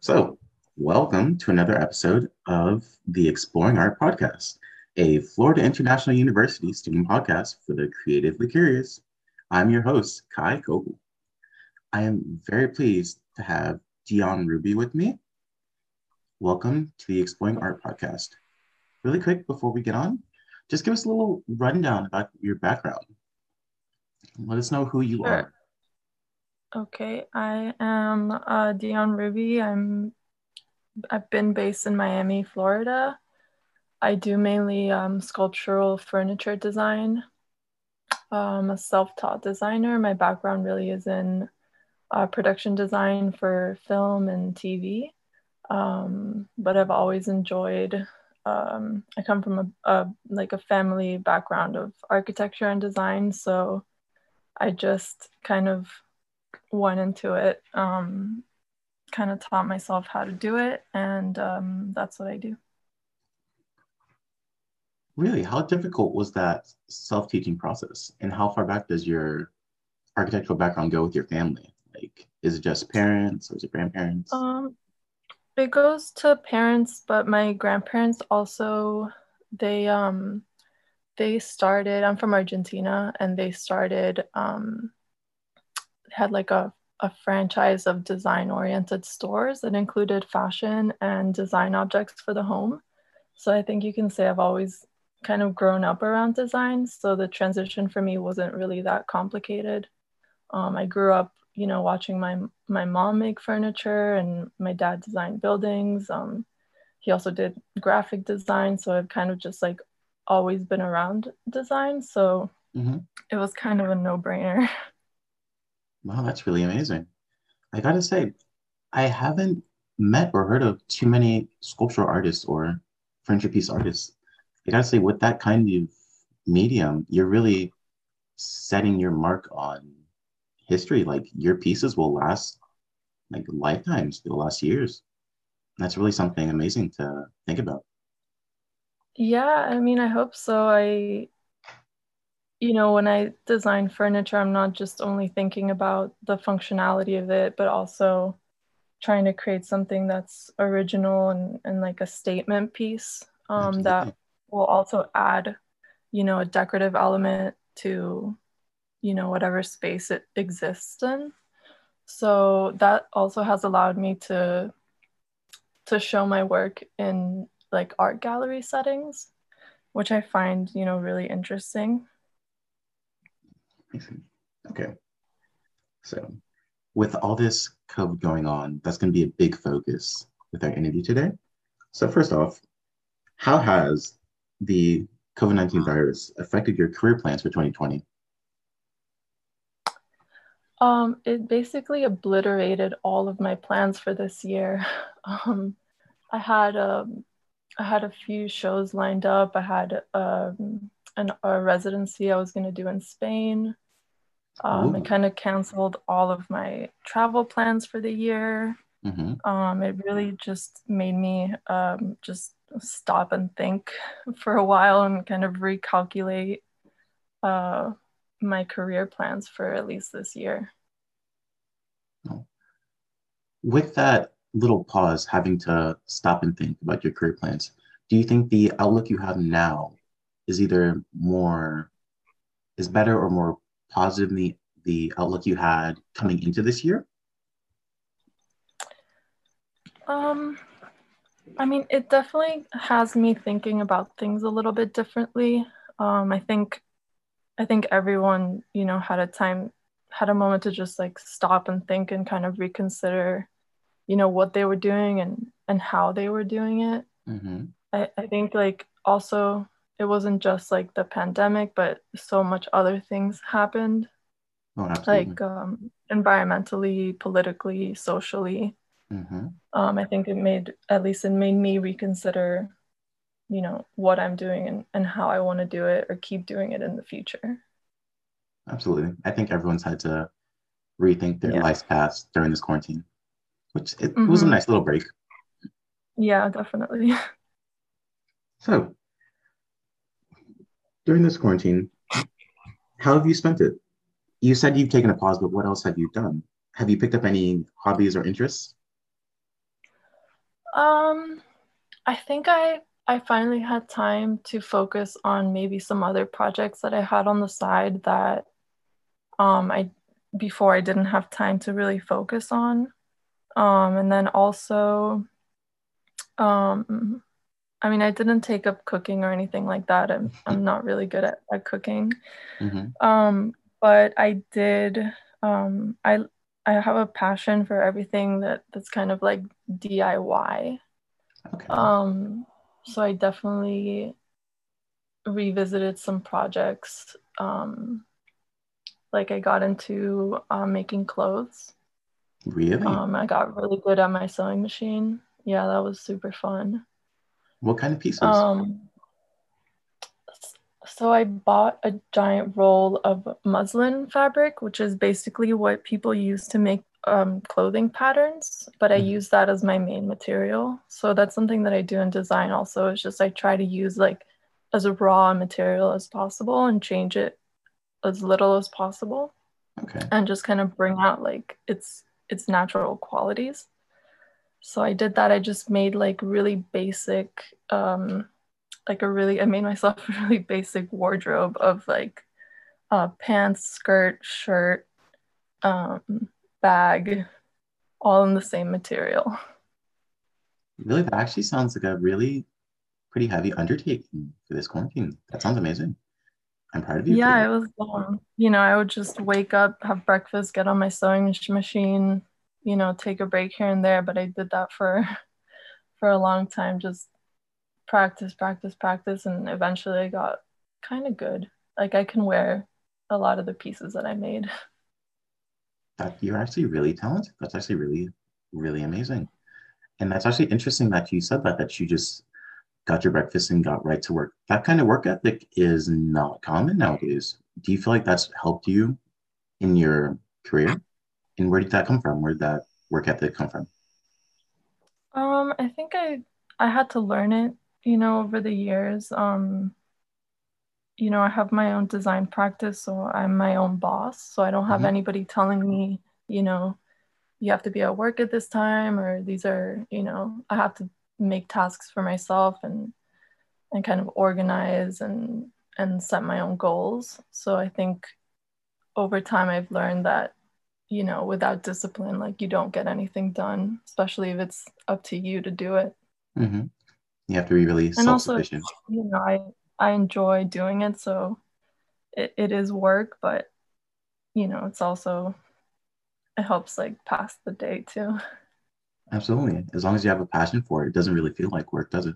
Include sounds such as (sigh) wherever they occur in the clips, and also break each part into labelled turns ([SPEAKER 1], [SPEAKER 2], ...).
[SPEAKER 1] So, welcome to another episode of the Exploring Art Podcast, a Florida International University student podcast for the creatively curious. I'm your host, Kai Kogel. I am very pleased to have Dion Ruby with me. Welcome to the Exploring Art Podcast. Really quick before we get on, just give us a little rundown about your background. Let us know who you
[SPEAKER 2] Sure.
[SPEAKER 1] are.
[SPEAKER 2] Okay, I am uh, Dion Ruby. I'm I've been based in Miami, Florida. I do mainly um, sculptural furniture design. I'm a self-taught designer. My background really is in uh, production design for film and TV. Um, but I've always enjoyed. Um, I come from a, a like a family background of architecture and design, so I just kind of went into it, um, kind of taught myself how to do it, and um, that's what I do.
[SPEAKER 1] Really, how difficult was that self-teaching process? And how far back does your architectural background go with your family? Like, is it just parents or is it grandparents?
[SPEAKER 2] Um, it goes to parents, but my grandparents also they um they started. I'm from Argentina, and they started um had like a a franchise of design oriented stores that included fashion and design objects for the home. So I think you can say I've always kind of grown up around design. So the transition for me wasn't really that complicated. Um, I grew up, you know, watching my my mom make furniture and my dad design buildings. Um, he also did graphic design, so I've kind of just like always been around design. So
[SPEAKER 1] Mhm.
[SPEAKER 2] it was kind of a no brainer. (laughs)
[SPEAKER 1] Wow, that's really amazing. I gotta say, I haven't met or heard of too many sculptural artists or furniture piece artists. I gotta say, with that kind of medium, you're really setting your mark on history. Like your pieces will last like lifetimes, they'll last years. That's really something amazing to think about.
[SPEAKER 2] Yeah, I mean, I hope so. I, you know, when I design furniture, I'm not just only thinking about the functionality of it, but also trying to create something that's original and, and like a statement piece um, that will also add, you know, a decorative element to, you know, whatever space it exists in. So that also has allowed me to to show my work in like art gallery settings, which I find, you know, really interesting.
[SPEAKER 1] Okay. So, with all this COVID going on, that's going to be a big focus with our interview today. So, first off, how has the COVID 19 virus affected your career plans for 2020?
[SPEAKER 2] Um, it basically obliterated all of my plans for this year. (laughs) Um, I had um, I had a few shows lined up. I had um, an, a residency I was going to do in Spain. Um, I kind of canceled all of my travel plans for the year.
[SPEAKER 1] hmm
[SPEAKER 2] Um, it really just made me um, just stop and think (laughs) for a while and kind of recalculate uh, my career plans for at least this year.
[SPEAKER 1] With that little pause, having to stop and think about your career plans, do you think the outlook you have now is either more, is better or more positive than the, the outlook you had coming into this year?
[SPEAKER 2] Um, I mean, it definitely has me thinking about things a little bit differently. Um, I think, I think everyone, you know, had a time, had a moment to just like stop and think and kind of reconsider, you know, what they were doing and and how they were doing it.
[SPEAKER 1] hmm
[SPEAKER 2] I, I think like also it wasn't just like the pandemic, but so much other things happened,
[SPEAKER 1] Oh,
[SPEAKER 2] like um, environmentally, politically, socially.
[SPEAKER 1] hmm
[SPEAKER 2] Um, I think it made, at least it made me reconsider, you know, what I'm doing and, and how I want to do it or keep doing it in the future.
[SPEAKER 1] Absolutely. I think everyone's had to rethink their
[SPEAKER 2] Yeah.
[SPEAKER 1] life's paths during this quarantine, which it, it was a
[SPEAKER 2] hmm
[SPEAKER 1] nice little break.
[SPEAKER 2] Yeah, definitely. (laughs)
[SPEAKER 1] So, during this quarantine, how have you spent it? You said you've taken a pause, but what else have you done? Have you picked up any hobbies or interests?
[SPEAKER 2] Um, I think I I finally had time to focus on maybe some other projects that I had on the side that um I before I didn't have time to really focus on. Um, and then also um I mean, I didn't take up cooking or anything like that. I'm, I'm not really good at, at cooking. Mm-hmm. Um, but I did, um, I, I have a passion for everything that that's kind of like DIY. Okay. Um, so I definitely revisited some projects. Um, like I got into um, making clothes.
[SPEAKER 1] Really?
[SPEAKER 2] Um, I got really good at my sewing machine. Yeah, that was super fun.
[SPEAKER 1] What kind of pieces?
[SPEAKER 2] Um, so I bought a giant roll of muslin fabric, which is basically what people use to make um, clothing patterns, but I mm-hmm. use that as my main material. So that's something that I do in design also. It's just I try to use like as a raw material as possible and change it as little as possible.
[SPEAKER 1] Okay.
[SPEAKER 2] And just kind of bring out like its its natural qualities so I did that. I just made like really basic, um, like a really, I made myself (laughs) a really basic wardrobe of like uh, pants, skirt, shirt, um, bag, all in the same material.
[SPEAKER 1] Really, that actually sounds like a really pretty heavy undertaking for this quarantine. That sounds amazing. I'm proud of you.
[SPEAKER 2] Yeah, it was. long. you know, I would just wake up, have breakfast, get on my sewing machine, you know, take a break here and there, but I did that for (laughs) for a long time, just practice, practice, practice, and eventually I got kind of good. Like I can wear a lot of the pieces that I made. (laughs)
[SPEAKER 1] That you're actually really talented. That's actually really, really amazing. And that's actually interesting that you said that, that you just got your breakfast and got right to work. That kind of work ethic is not common nowadays. Do you feel like that's helped you in your career? And where did that come from? Where did that work ethic come from?
[SPEAKER 2] Um, I think I I had to learn it, you know, over the years. Um, you know, I have my own design practice, so I'm my own boss. So I don't have mm-hmm. anybody telling me, you know, you have to be at work at this time, or these are, you know, I have to make tasks for myself and and kind of organize and and set my own goals. So I think over time I've learned that you know, without discipline, like you don't get anything done, especially if it's up to you to do it.
[SPEAKER 1] Mm-hmm. You have to be really self-sufficient.
[SPEAKER 2] Also, you know, I I enjoy doing it, so it, it is work, but you know, it's also it helps like pass the day too.
[SPEAKER 1] Absolutely. As long as you have a passion for it, it doesn't really feel like work, does it?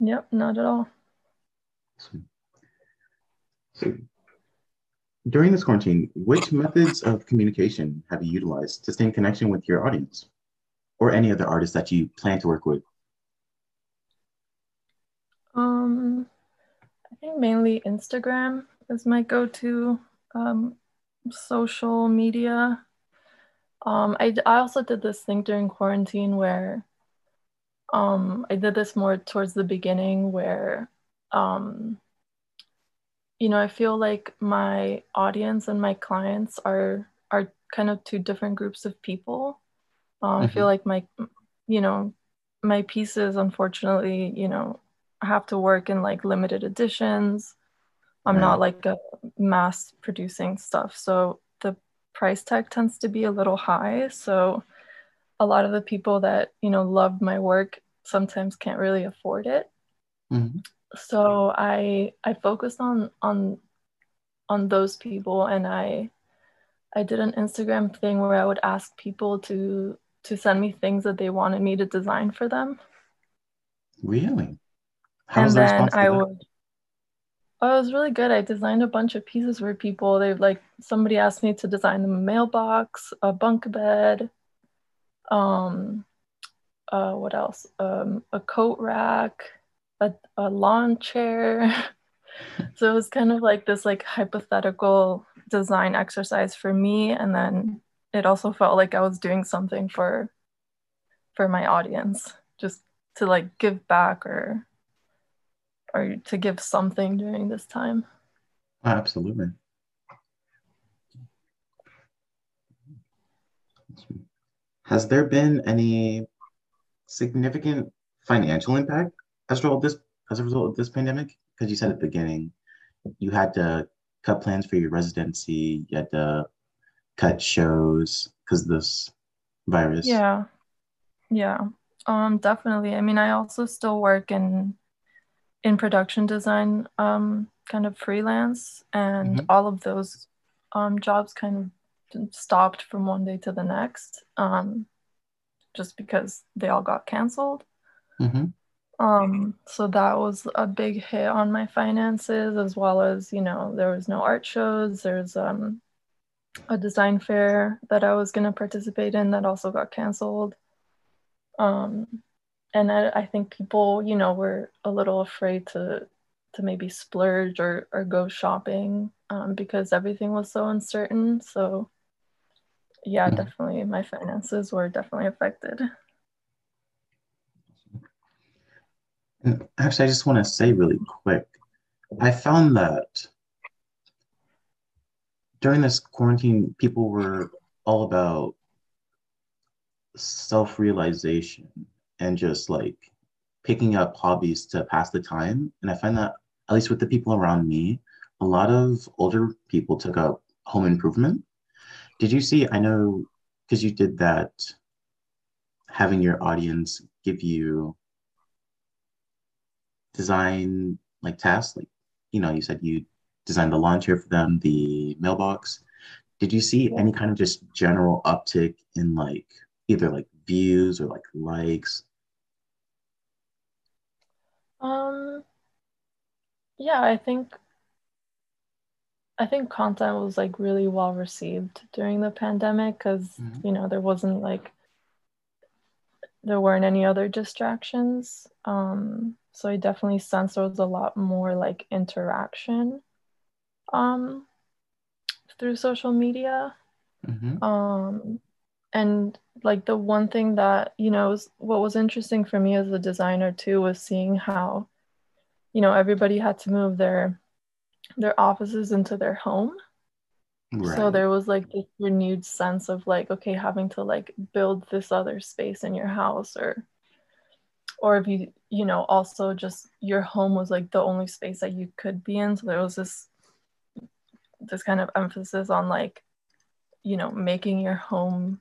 [SPEAKER 2] Yep, not at all.
[SPEAKER 1] So, during this quarantine, which methods of communication have you utilized to stay in connection with your audience or any other artists that you plan to work with?
[SPEAKER 2] Um, I think mainly Instagram is my go-to um, social media. Um, I, I also did this thing during quarantine where um, I did this more towards the beginning where um, you know, I feel like my audience and my clients are are kind of two different groups of people. Um, mm-hmm. I feel mm-hmm. like my, you know, my pieces, unfortunately, you know, have to work in like limited editions. I'm right. not like a mass producing stuff, so the price tag tends to be a little high. So a lot of the people that you know love my work sometimes can't really afford it. Mm-hmm so I I focused on on on those people and I I did an Instagram thing where I would ask people to to send me things that they wanted me to design for them.
[SPEAKER 1] Really?
[SPEAKER 2] How and then I would Oh, it was really good. I designed a bunch of pieces for people. They like somebody asked me to design them a mailbox, a bunk bed, um, uh, what else? Um, a coat rack, a, a lawn chair. (laughs) so it was kind of like this like hypothetical design exercise for me and then it also felt like I was doing something for for my audience just to like give back or or to give something during this time.
[SPEAKER 1] Absolutely. Has there been any significant financial impact as a result of this as a result of this pandemic? Because you said at the beginning you had to cut plans for your residency, you had to cut shows because this virus.
[SPEAKER 2] Yeah. Yeah. Um definitely. I mean, I also still work in in production design um kind of freelance and
[SPEAKER 1] Mhm.
[SPEAKER 2] all of those um jobs kind of stopped from one day to the next um just because they all got canceled.
[SPEAKER 1] hmm
[SPEAKER 2] Um, so that was a big hit on my finances, as well as, you know, there was no art shows. There's um, a design fair that I was going to participate in that also got canceled. Um, and I, I think people, you know, were a little afraid to to maybe splurge or, or go shopping um, because everything was so uncertain. So yeah,
[SPEAKER 1] Mhm.
[SPEAKER 2] definitely my finances were definitely affected.
[SPEAKER 1] And actually, I just want to say really quick, I found that during this quarantine, people were all about self-realization and just like picking up hobbies to pass the time. And I find that, at least with the people around me, a lot of older people took up home improvement. Did you see? I know because you did that, having your audience give you design like tasks, like you know, you said you designed the lawn chair for them, the mailbox. Did you see any kind of just general uptick in like either like views or like likes?
[SPEAKER 2] Um, yeah, I think I think content was like really well received during the pandemic because,
[SPEAKER 1] Mhm.
[SPEAKER 2] you know, there wasn't like there weren't any other distractions. Um, so I definitely sense a lot more like interaction um through social media.
[SPEAKER 1] hmm
[SPEAKER 2] Um, and like the one thing that, you know, was what was interesting for me as a designer too was seeing how, you know, everybody had to move their their offices into their home. So there was like this renewed sense of like, okay, having to like build this other space in your house or or if you, you know, also just your home was like the only space that you could be in. So there was this this kind of emphasis on like, you know, making your home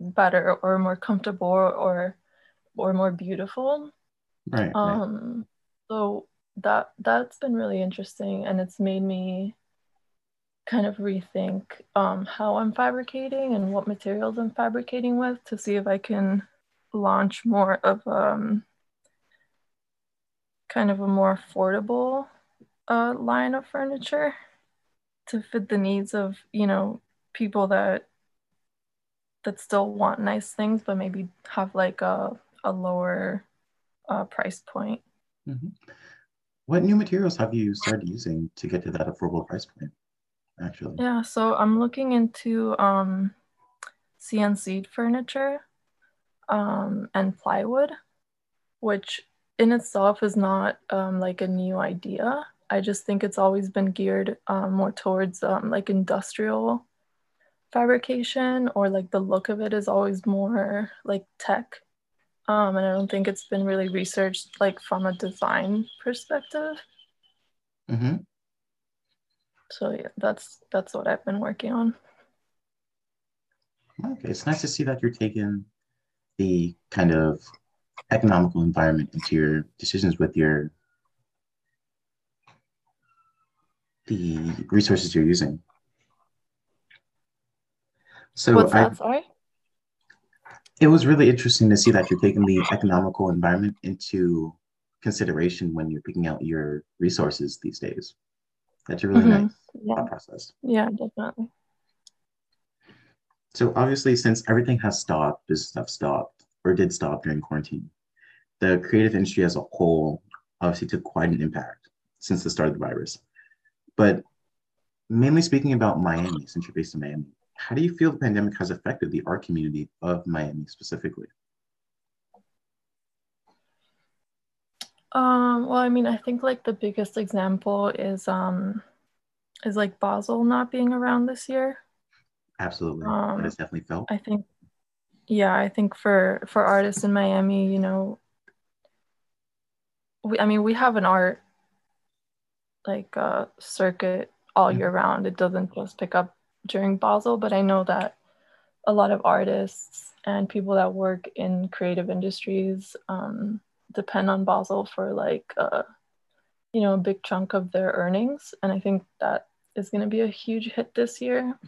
[SPEAKER 2] better or more comfortable or or more beautiful.
[SPEAKER 1] Right. Right.
[SPEAKER 2] Um so that that's been really interesting and it's made me kind of rethink um, how I'm fabricating and what materials I'm fabricating with to see if I can launch more of um, kind of a more affordable uh, line of furniture to fit the needs of you know people that that still want nice things but maybe have like a, a lower uh, price point.
[SPEAKER 1] hmm What new materials have you started using to get to that affordable price point, actually?
[SPEAKER 2] Yeah, so I'm looking into um, CNC furniture um, and plywood. which in itself is not um, like a new idea. I just think it's always been geared um, more towards um, like industrial fabrication, or like the look of it is always more like tech. Um, and I don't think it's been really researched like from a design perspective.
[SPEAKER 1] hmm
[SPEAKER 2] So yeah, that's that's what I've been working on.
[SPEAKER 1] Okay, it's nice to see that you're taking the kind of economical environment into your decisions with your the resources you're using. So
[SPEAKER 2] What's
[SPEAKER 1] I,
[SPEAKER 2] that? Sorry.
[SPEAKER 1] it was really interesting to see that you're taking the economical environment into consideration when you're picking out your resources these days. That's a really
[SPEAKER 2] Mhm.
[SPEAKER 1] nice
[SPEAKER 2] Yeah,
[SPEAKER 1] process.
[SPEAKER 2] yeah, definitely.
[SPEAKER 1] So obviously, since everything has stopped, business stuff stopped or did stop during quarantine, the creative industry as a whole obviously took quite an impact since the start of the virus. But mainly speaking about Miami, since you're based in Miami, how do you feel the pandemic has affected the art community of Miami specifically?
[SPEAKER 2] Um, well, I mean, I think like the biggest example is um is like Basel not being around this year.
[SPEAKER 1] Absolutely. That
[SPEAKER 2] Um,
[SPEAKER 1] is definitely felt.
[SPEAKER 2] I think yeah, I think for for artists in Miami, you know, we I mean we have an art like uh, circuit all year round. It doesn't just pick up during Basel, but I know that a lot of artists and people that work in creative industries um, depend on Basel for like uh, you know a big chunk of their earnings, and I think that is going to be a huge hit this year.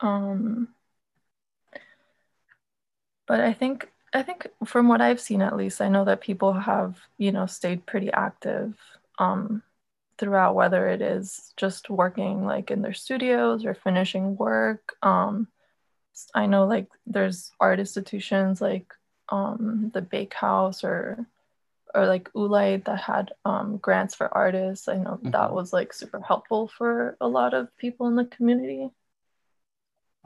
[SPEAKER 2] Um, but I think I think from what I've seen at least, I know that people have you know stayed pretty active um, throughout, whether it is just working like in their studios or finishing work. Um, I know like there's art institutions like um, the Bakehouse or or like Oolite that had um, grants for artists. I know mm-hmm. that was like super helpful for a lot of people in the community.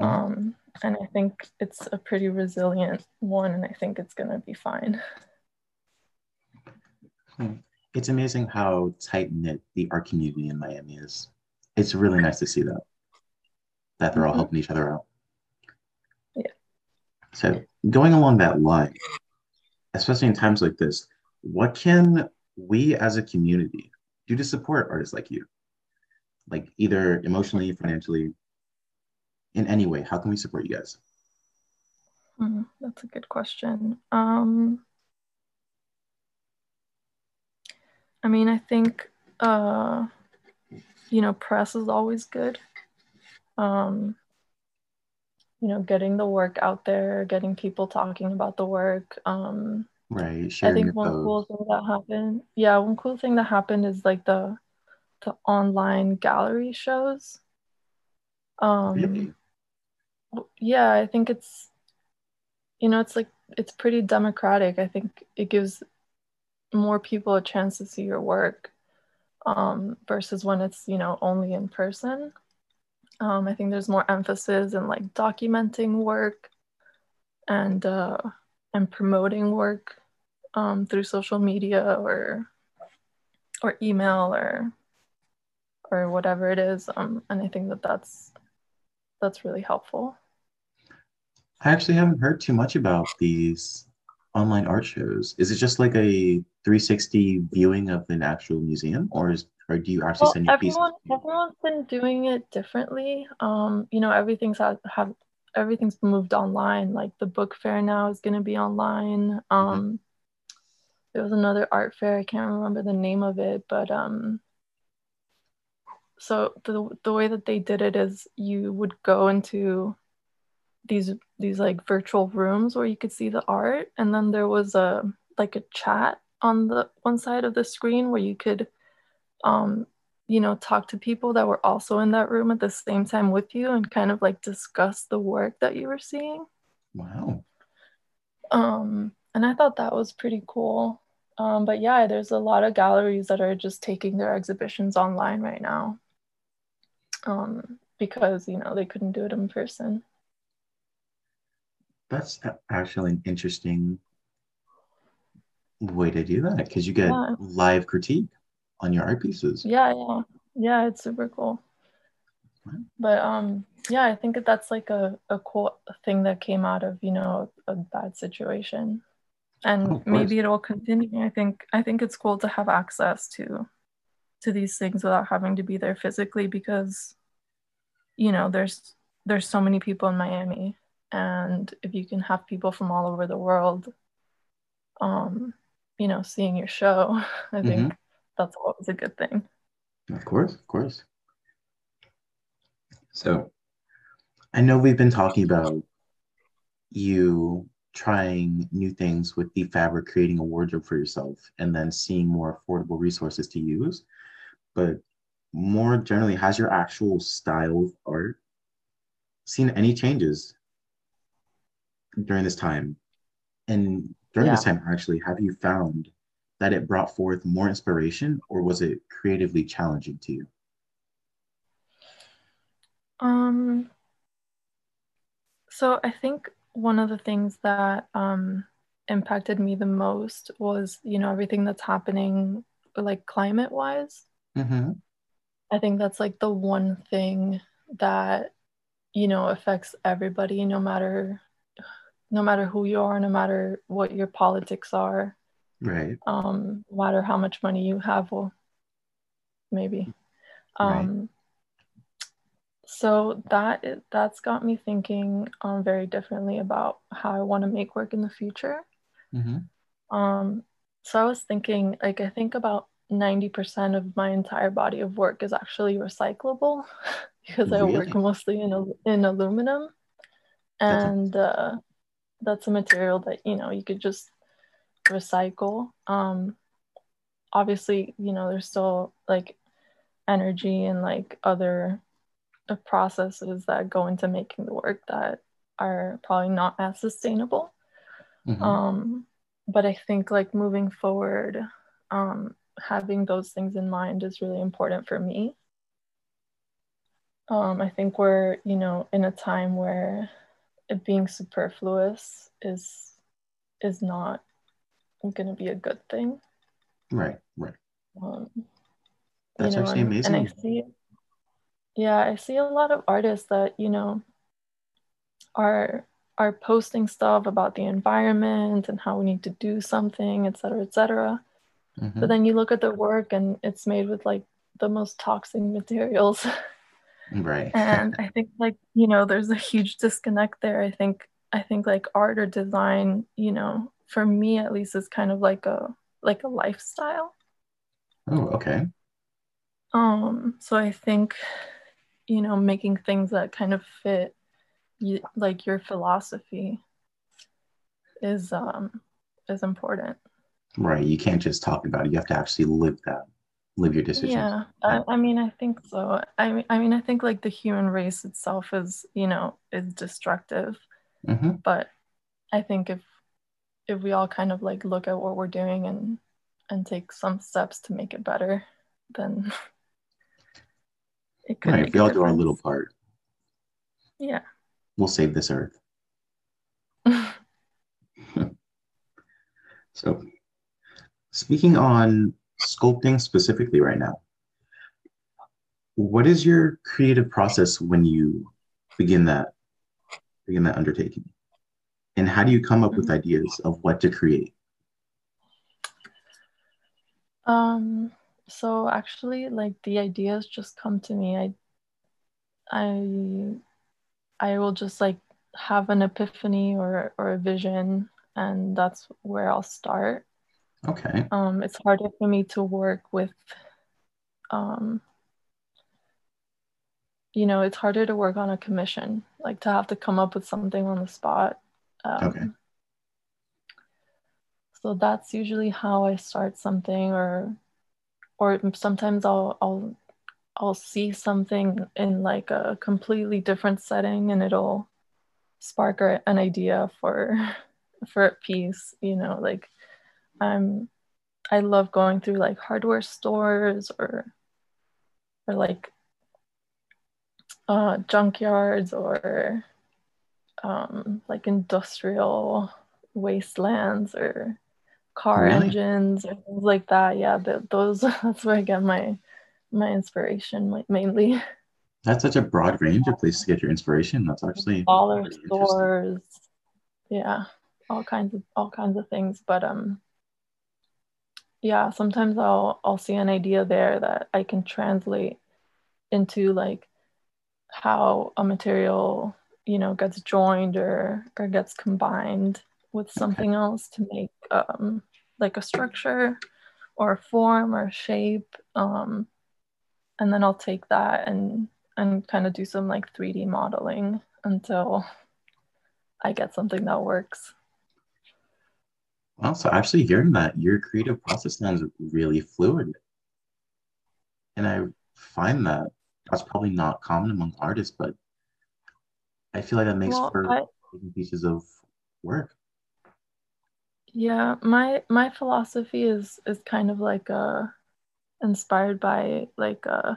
[SPEAKER 2] Mm-hmm. Um, and I think it's a pretty resilient one, and I think it's gonna be fine.
[SPEAKER 1] Hmm. It's amazing how tight knit the art community in Miami is. It's really nice to see that that they're all mm-hmm. helping each other out.
[SPEAKER 2] Yeah.
[SPEAKER 1] So going along that line, especially in times like this, what can we as a community do to support artists like you? Like either emotionally, financially, in any way? How can we support you guys?
[SPEAKER 2] Mm, that's a good question. Um, I mean, I think, uh, you know, press is always good. Um, you know, getting the work out there, getting people talking about the work. Um,
[SPEAKER 1] right.
[SPEAKER 2] I think one cool thing that happened, yeah, one cool thing that happened is like the the online gallery shows. Um, really? Yeah, I think it's, you know, it's like it's pretty democratic. I think it gives more people a chance to see your work um, versus when it's you know only in person. Um, I think there's more emphasis in like documenting work and uh, and promoting work um, through social media or or email or or whatever it is. Um, and I think that that's that's really helpful.
[SPEAKER 1] I actually haven't heard too much about these online art shows. Is it just like a 360 viewing of an actual museum, or is or do you actually well, send your
[SPEAKER 2] everyone, pieces? Everyone's been doing it differently. Um, you know, everything's have, have everything's moved online. Like the book fair now is going to be online. Mm-hmm. Um, mm-hmm. There was another art fair. I can't remember the name of it, but um, so the the way that they did it is you would go into these these like virtual rooms where you could see the art and then there was a like a chat on the one side of the screen where you could um you know talk to people that were also in that room at the same time with you and kind of like discuss the work that you were seeing.
[SPEAKER 1] Wow.
[SPEAKER 2] Um and i thought that was pretty cool. Um but yeah there's a lot of galleries that are just taking their exhibitions online right now. Um because you know they couldn't do it in person
[SPEAKER 1] that's actually an interesting way to do that because you get yeah. live critique on your art pieces.
[SPEAKER 2] Yeah, yeah, yeah. It's super cool. But um, yeah, I think that that's like a a cool thing that came out of you know a bad situation, and oh, maybe it will continue. I think I think it's cool to have access to to these things without having to be there physically because you know there's there's so many people in Miami and if you can have people from all over the world um you know seeing your show (laughs) i think mm-hmm. that's always a good thing
[SPEAKER 1] of course of course so i know we've been talking about you trying new things with the fabric creating a wardrobe for yourself and then seeing more affordable resources to use but more generally has your actual style of art seen any changes during this time? And during yeah. this time, actually, have you found that it brought forth more inspiration or was it creatively challenging to you?
[SPEAKER 2] Um, so I think one of the things that um, impacted me the most was, you know, everything that's happening like climate wise.
[SPEAKER 1] Mm-hmm.
[SPEAKER 2] I think that's like the one thing that, you know, affects everybody, no matter no matter who you are, no matter what your politics are,
[SPEAKER 1] right?
[SPEAKER 2] Um, no matter how much money you have, well, maybe. Um, right. So that that's got me thinking um, very differently about how I want to make work in the future. Mm-hmm. Um, so I was thinking, like, I think about 90% of my entire body of work is actually recyclable (laughs) because really? I work mostly in, in aluminum. And uh, that's a material that, you know, you could just recycle. Um, obviously, you know, there's still like energy and like other processes that go into making the work that are probably not as sustainable. Mm-hmm. Um, but I think like moving forward, um, having those things in mind is really important for me. Um, I think we're, you know, in a time where it being superfluous is is not going to be a good thing.
[SPEAKER 1] Right, right. Um, That's
[SPEAKER 2] you know,
[SPEAKER 1] actually amazing.
[SPEAKER 2] And I see, yeah, I see a lot of artists that you know are are posting stuff about the environment and how we need to do something, et cetera, et cetera. Mm-hmm. But then you look at their work and it's made with like the most toxic (laughs) materials.
[SPEAKER 1] Right.
[SPEAKER 2] and I think like, you know, there's a huge disconnect there. I think I think like art or design, you know, for me at least is kind of like a like a lifestyle.
[SPEAKER 1] Oh, okay.
[SPEAKER 2] Um, so I think, you know, making things that kind of fit you, like your philosophy is um is important
[SPEAKER 1] right you can't just talk about it you have to actually live that live your decisions
[SPEAKER 2] yeah I, I mean i think so. I mean i mean i think like the human race itself is you know is destructive. Mm-hmm. but i think if if we all kind of like look at what we're doing and and take some steps to make it better then (laughs)
[SPEAKER 1] it could right, we all do our little part.
[SPEAKER 2] Yeah.
[SPEAKER 1] We'll save this earth. (laughs) (laughs) so, speaking on sculpting specifically right now, what is your creative process when you begin that begin that undertaking? And how do you come up with ideas of what to create?
[SPEAKER 2] Um, so actually like the ideas just come to me. I I I will just like have an epiphany or or a vision, and that's where I'll start.
[SPEAKER 1] Okay.
[SPEAKER 2] Um, it's harder for me to work with. Um, you know, it's harder to work on a commission, like to have to come up with something on the spot. Um, okay. So that's usually how I start something, or, or sometimes I'll I'll I'll see something in like a completely different setting and it'll spark an idea for (laughs) for a piece, you know, like I'm I love going through like hardware stores or or like uh, junkyards or um, like industrial wastelands or car really? engines or things like that. Yeah, the, those (laughs) that's where I get my my inspiration mainly.
[SPEAKER 1] That's such a broad range of places to get your inspiration. That's actually
[SPEAKER 2] dollar really stores. Yeah, all kinds of all kinds of things. But um, yeah, sometimes I'll I'll see an idea there that I can translate into like how a material you know gets joined or or gets combined with something okay. else to make um like a structure or a form or a shape um and then I'll take that and and kind of do some like 3D modeling until I get something that works.
[SPEAKER 1] Well, so actually hearing that your creative process sounds really fluid. And I find that that's probably not common among artists, but I feel like that makes well, for I, pieces of work.
[SPEAKER 2] Yeah, my my philosophy is is kind of like a inspired by like uh,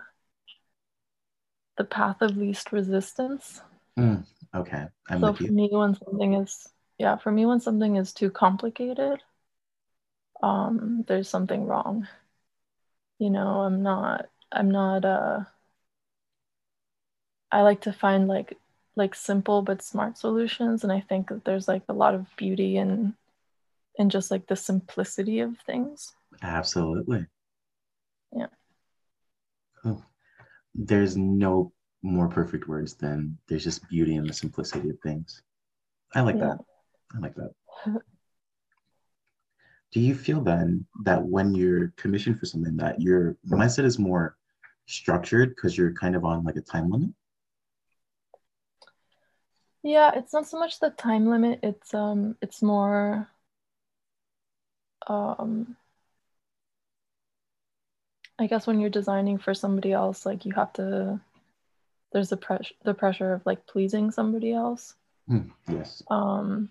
[SPEAKER 2] the path of least resistance.
[SPEAKER 1] Mm, okay.
[SPEAKER 2] I'm so for me, when something is yeah, for me when something is too complicated, um, there's something wrong. You know, I'm not I'm not uh I like to find like like simple but smart solutions and i think that there's like a lot of beauty in in just like the simplicity of things
[SPEAKER 1] Absolutely.
[SPEAKER 2] Yeah.
[SPEAKER 1] Oh, there's no more perfect words than there's just beauty in the simplicity of things. I like
[SPEAKER 2] Yeah.
[SPEAKER 1] that. I like that. Do you feel then that when you're commissioned for something that your mindset is more structured because you're kind of on like a time limit?
[SPEAKER 2] yeah it's not so much the time limit it's um it's more um i guess when you're designing for somebody else like you have to there's the pressure the pressure of like pleasing somebody else
[SPEAKER 1] Hmm, yes.
[SPEAKER 2] um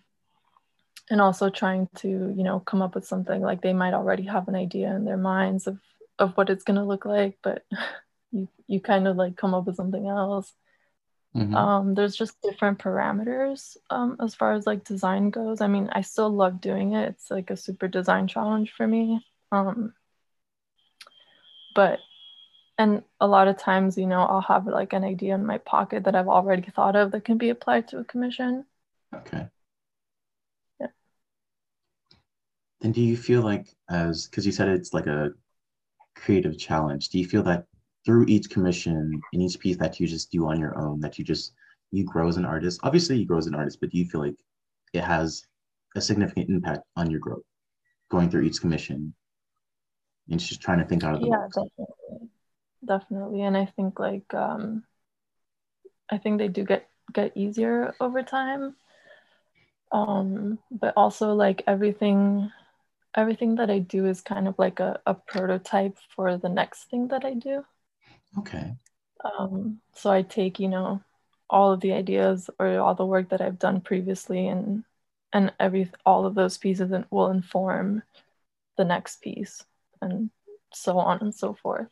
[SPEAKER 2] and also trying to you know come up with something like they might already have an idea in their minds of of what it's going to look like but (laughs) you you kind of like come up with something else.
[SPEAKER 1] Mhm.
[SPEAKER 2] um there's just different parameters um as far as like design goes. I mean i still love doing it. It's like a super design challenge for me. Um but and a lot of times you know i'll have like an idea in my pocket that i've already thought of that can be applied to a commission.
[SPEAKER 1] Okay.
[SPEAKER 2] Yeah.
[SPEAKER 1] Then do you feel like as because you said it's like a creative challenge, do you feel that through each commission and each piece that you just do on your own, that you just you grow as an artist? Obviously you grow as an artist, but do you feel like it has a significant impact on your growth going through each commission and just trying to think out of the
[SPEAKER 2] yeah
[SPEAKER 1] box?
[SPEAKER 2] definitely definitely and i think like um i think they do get get easier over time um but also like everything everything that i do is kind of like a, a prototype for the next thing that i do
[SPEAKER 1] Okay.
[SPEAKER 2] um so i take you know all of the ideas or all the work that i've done previously and and every all of those pieces will inform the next piece and so on and so forth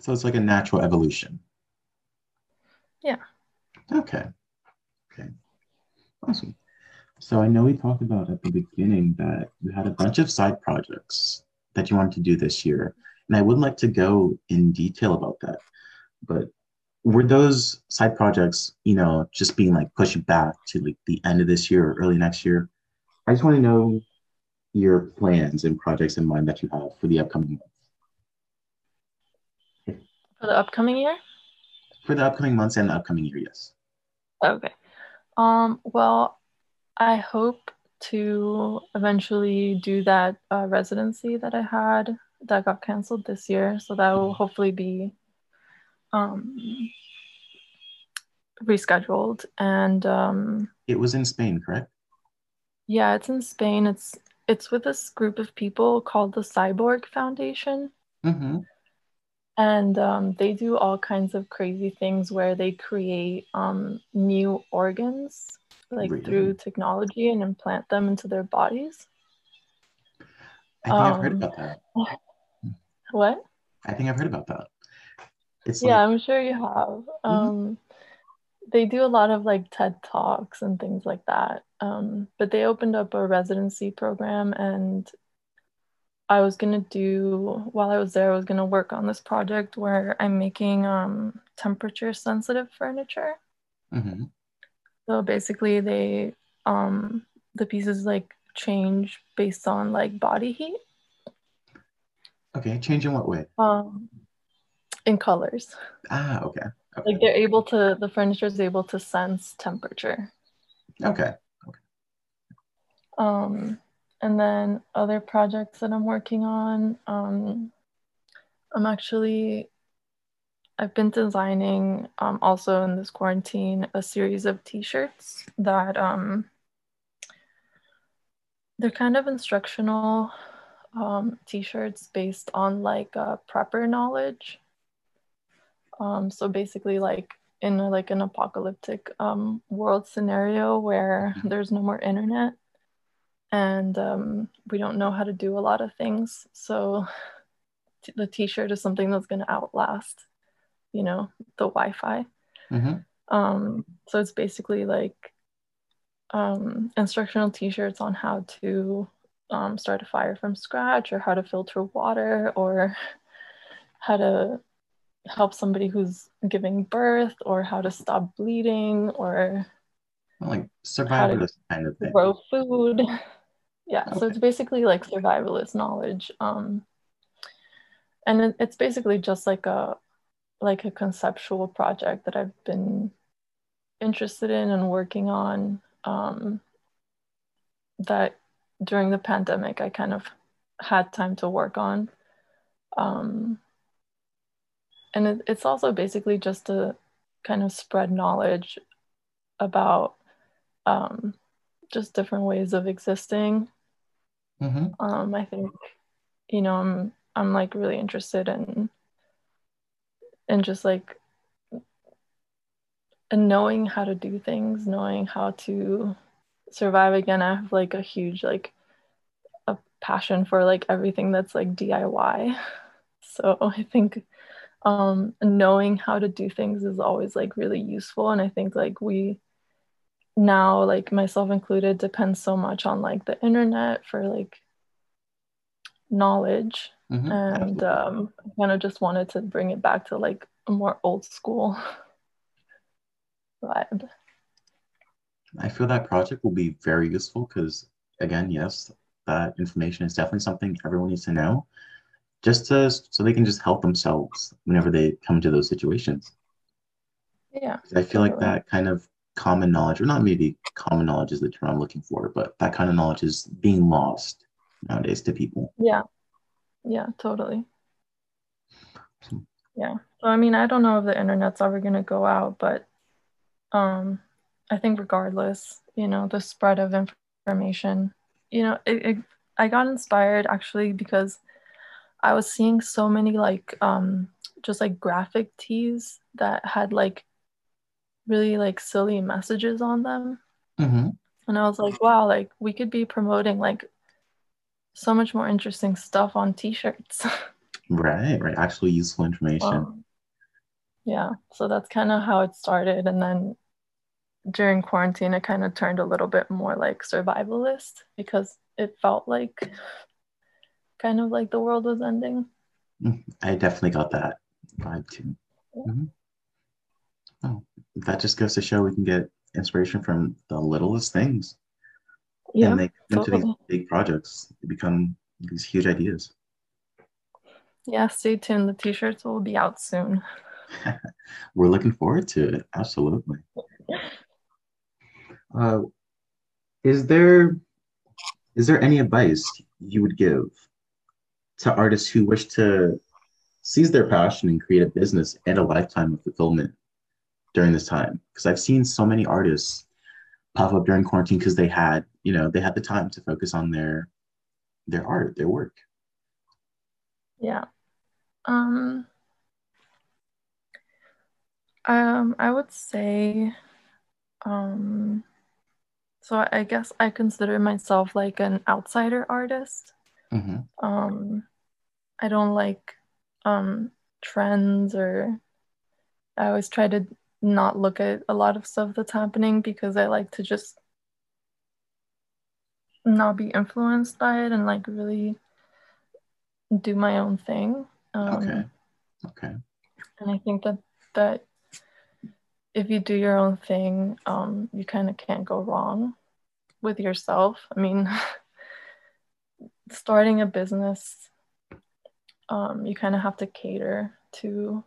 [SPEAKER 1] So it's like a natural evolution.
[SPEAKER 2] Yeah.
[SPEAKER 1] Okay. Okay. Awesome. So I know we talked about at the beginning that you had a bunch of side projects that you wanted to do this year. And I would like to go in detail about that. But were those side projects, you know, just being like pushed back to like the end of this year or early next year? I just want to know your plans and projects in mind that you have for the upcoming months.
[SPEAKER 2] for the upcoming year
[SPEAKER 1] For the upcoming months and the upcoming year, yes.
[SPEAKER 2] Okay. Um, well, I hope to eventually do that uh, residency that I had that got canceled this year. So that will hopefully be um, rescheduled. And um,
[SPEAKER 1] It was in Spain, correct?
[SPEAKER 2] yeah, it's in Spain. It's it's with this group of people called the Cyborg Foundation.
[SPEAKER 1] Mm-hmm.
[SPEAKER 2] and um, they do all kinds of crazy things where they create um, new organs like through technology and implant them into their bodies.
[SPEAKER 1] I think I've heard
[SPEAKER 2] Um,
[SPEAKER 1] about that. (sighs)
[SPEAKER 2] what?
[SPEAKER 1] I think I've heard about that. It's
[SPEAKER 2] yeah
[SPEAKER 1] like,
[SPEAKER 2] i'm sure you have. Um, they do a lot of like ted talks and things like that. Um, but they opened up a residency program and i was going to do while i was there i was going to work on this project where i'm making um, temperature sensitive furniture.
[SPEAKER 1] Mhm.
[SPEAKER 2] So basically, they um the pieces like change based on like body heat
[SPEAKER 1] Okay, change in what way?
[SPEAKER 2] um in colors.
[SPEAKER 1] Ah, okay. Okay.
[SPEAKER 2] Like they're able to the furniture is able to sense temperature.
[SPEAKER 1] Okay.
[SPEAKER 2] Um and then other projects that I'm working on um I'm actually I've been designing um also in this quarantine a series of t-shirts that um they're kind of instructional um, t-shirts based on like uh, prepper knowledge. Um, so basically, like in a, like an apocalyptic um, world scenario where there's no more internet and um, we don't know how to do a lot of things. So t- the t-shirt is something that's going to outlast, you know, the Wi-Fi.
[SPEAKER 1] hmm
[SPEAKER 2] Um, so it's basically like um, instructional t-shirts on how to um, start a fire from scratch or how to filter water or how to help somebody who's giving birth or how to stop bleeding or
[SPEAKER 1] like survivalist kind of thing.
[SPEAKER 2] Grow food. Yeah, okay. so it's basically like survivalist knowledge. Um, and it, it's basically just like a like a conceptual project that I've been interested in and working on. Um, that during the pandemic I kind of had time to work on. Um, and it, it's also basically just to kind of spread knowledge about um, just different ways of existing. Mm-hmm. Um, I think, you know, I'm I'm like really interested in in just like and knowing how to do things, knowing how to survive again. I have like a huge like a passion for like everything that's like DIY. (laughs) So I think um, knowing how to do things is always like really useful. And I think like we now, like myself included, depends so much on like the internet for like knowledge. Mm-hmm. And um, I kind of just wanted to bring it back to like a more old school (laughs) vibe.
[SPEAKER 1] I feel that project will be very useful because, again, yes, that information is definitely something everyone needs to know just to so they can just help themselves whenever they come to those situations.
[SPEAKER 2] Yeah.
[SPEAKER 1] I feel like that kind of common knowledge, or not maybe common knowledge is the term I'm looking for, but that kind of knowledge is being lost nowadays to people.
[SPEAKER 2] Yeah. Yeah, totally. Yeah. So I mean, I don't know if the internet's ever gonna go out, but um I think regardless, you know, the spread of information, you know, it, it I got inspired actually because I was seeing so many like um just like graphic tees that had like really like silly messages on them. Mm-hmm. And I was like, wow, like we could be promoting like so much more interesting stuff on t-shirts. (laughs)
[SPEAKER 1] right, right. Actually useful information. Um,
[SPEAKER 2] yeah. So that's kind of how it started. And then during quarantine, it kind of turned a little bit more like survivalist because it felt like kind of like the world was ending.
[SPEAKER 1] Mm, I definitely got that vibe too. Mm-hmm. Oh, that just goes to show we can get inspiration from the littlest things. Yeah, and they come totally. into these big projects, they become these huge ideas.
[SPEAKER 2] Yeah, stay tuned. The t-shirts will be out soon. (laughs)
[SPEAKER 1] We're looking forward to it. Absolutely. (laughs) Uh, is there is there any advice you would give to artists who wish to seize their passion and create a business and a lifetime of fulfillment during this time because i've seen so many artists pop up during quarantine because they had you know they had the time to focus on their their art their work.
[SPEAKER 2] Yeah. Um um i would say um so i guess i consider myself like an outsider artist. Mm-hmm. um I don't like um, trends or I always try to not look at a lot of stuff that's happening because I like to just not be influenced by it and like really do my own thing.
[SPEAKER 1] Um, okay. Okay.
[SPEAKER 2] And I think that that if you do your own thing, um, you kind of can't go wrong with yourself. I mean, (laughs) starting a business um, you kind of have to cater to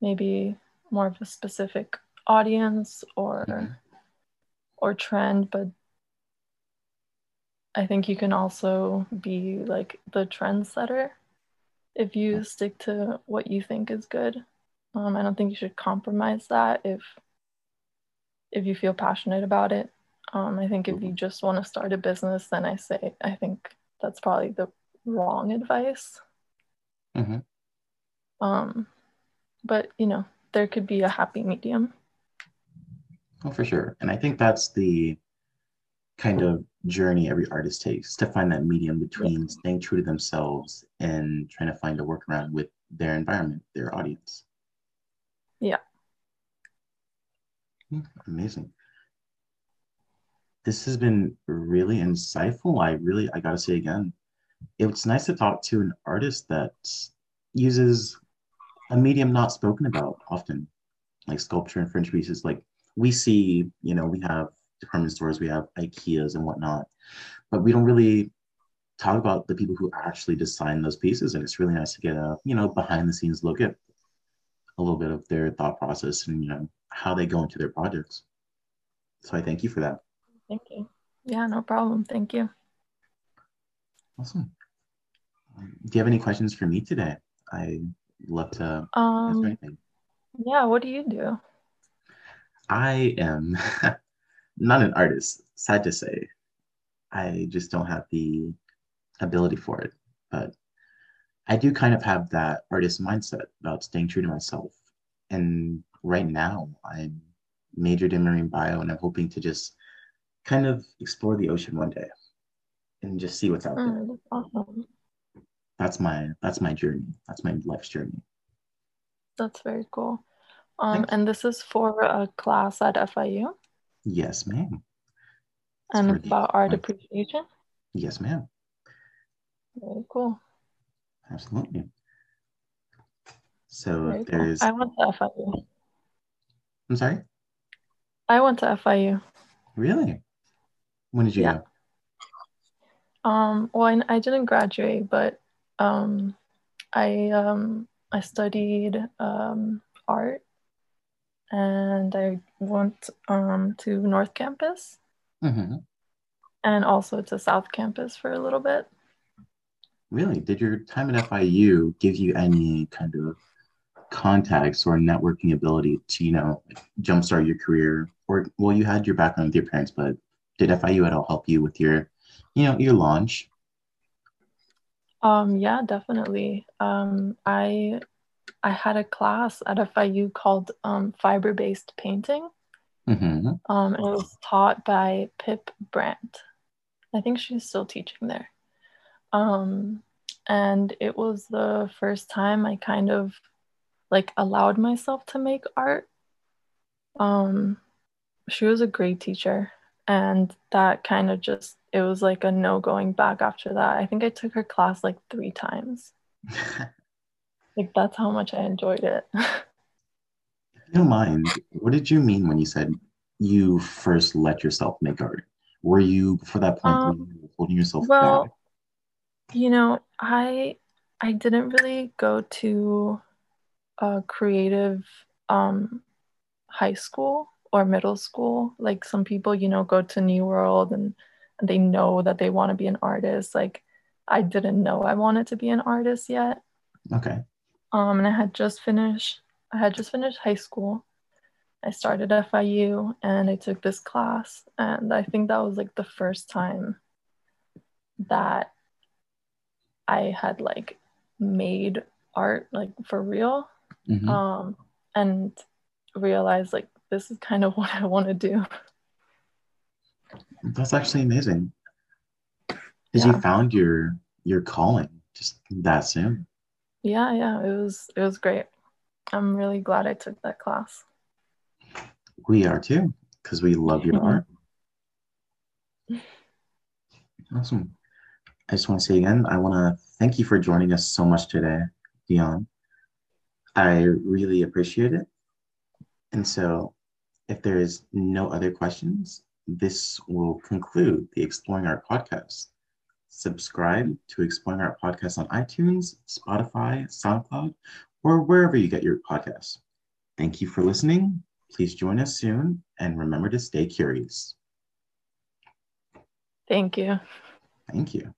[SPEAKER 2] maybe more of a specific audience or mm-hmm. or trend but i think you can also be like the trendsetter if you stick to what you think is good. Um, i don't think you should compromise that if if you feel passionate about it. Um, i think if you just want to start a business then i say i think that's probably the wrong advice. Mm-hmm. Um, but you know, there could be a happy medium.
[SPEAKER 1] Oh, for sure. And I think that's the kind of journey every artist takes to find that medium between yeah. staying true to themselves and trying to find a workaround with their environment, their audience.
[SPEAKER 2] Yeah.
[SPEAKER 1] Amazing. This has been really insightful. I really, I gotta say again, it's nice to talk to an artist that uses a medium not spoken about often, like sculpture and French pieces. Like we see, you know, we have department stores, we have IKEAs and whatnot, but we don't really talk about the people who actually design those pieces. And it's really nice to get a, you know, behind the scenes look at a little bit of their thought process and, you know, how they go into their projects. So I thank you for that.
[SPEAKER 2] Thank you. Yeah, no problem. Thank you.
[SPEAKER 1] Awesome. Um, do you have any questions for me today? I love to
[SPEAKER 2] um, anything. Yeah, what do you do?
[SPEAKER 1] I am (laughs) not an artist, sad to say. I just don't have the ability for it. But I do kind of have that artist mindset about staying true to myself. And right now, I'm majored in marine bio and I'm hoping to just kind of explore the ocean one day and just see what's out there.
[SPEAKER 2] Oh, awesome.
[SPEAKER 1] That's my that's my journey. That's my life's journey.
[SPEAKER 2] That's very cool. Um, and this is for a class at FIU.
[SPEAKER 1] Yes, ma'am.
[SPEAKER 2] It's and about art appreciation.
[SPEAKER 1] Yes, ma'am.
[SPEAKER 2] Very cool.
[SPEAKER 1] Absolutely. So Very there's.
[SPEAKER 2] Cool. I went to FIU.
[SPEAKER 1] I'm sorry.
[SPEAKER 2] I went to FIU.
[SPEAKER 1] Really? When did you yeah.
[SPEAKER 2] go? Um. Well, I, I didn't graduate, but um, I um I studied um art, and I went um to North Campus.
[SPEAKER 1] Mm-hmm.
[SPEAKER 2] And also to South Campus for a little bit.
[SPEAKER 1] Really? Did your time at FIU give you any kind of contacts or networking ability to, you know, jumpstart your career? Or, well, you had your background with your parents, but did FIU at all help you with your, you know, your launch?
[SPEAKER 2] Um, yeah, definitely. Um, I I had a class at FIU called um, fiber-based painting.
[SPEAKER 1] Mm-hmm.
[SPEAKER 2] Um, it was taught by Pip Brant. I think she's still teaching there. Um, and it was the first time I kind of like allowed myself to make art. Um, she was a great teacher, and that kind of just it was like a no going back after that. I think I took her class like three times. (laughs) like that's how much I enjoyed it. (laughs) if
[SPEAKER 1] you don't mind, what did you mean when you said you first let yourself make art? Were you before that point um, holding yourself
[SPEAKER 2] well, back? You know, I I didn't really go to a creative um, high school or middle school. Like some people, you know, go to New World and, and they know that they want to be an artist. Like I didn't know I wanted to be an artist yet.
[SPEAKER 1] Okay.
[SPEAKER 2] Um, and I had just finished. I had just finished high school. I started FIU and I took this class, and I think that was like the first time that I had like made art like for real
[SPEAKER 1] mm-hmm.
[SPEAKER 2] um, and realized like this is kind of (laughs) what I want to do.
[SPEAKER 1] That's actually amazing. Because
[SPEAKER 2] yeah.
[SPEAKER 1] you found your your calling just that soon.
[SPEAKER 2] Yeah, yeah, it was it was great. I'm really glad I took that class.
[SPEAKER 1] We are too, because we love your mm-hmm. art. Awesome. I just want to say again, I want to thank you for joining us so much today, Dion. I really appreciate it. And so, if there is no other questions, this will conclude the Exploring Art podcast. Subscribe to Exploring Art podcast on iTunes, Spotify, SoundCloud, or wherever you get your podcasts. Thank you for listening. Please join us soon and remember to stay curious.
[SPEAKER 2] Thank you.
[SPEAKER 1] Thank you.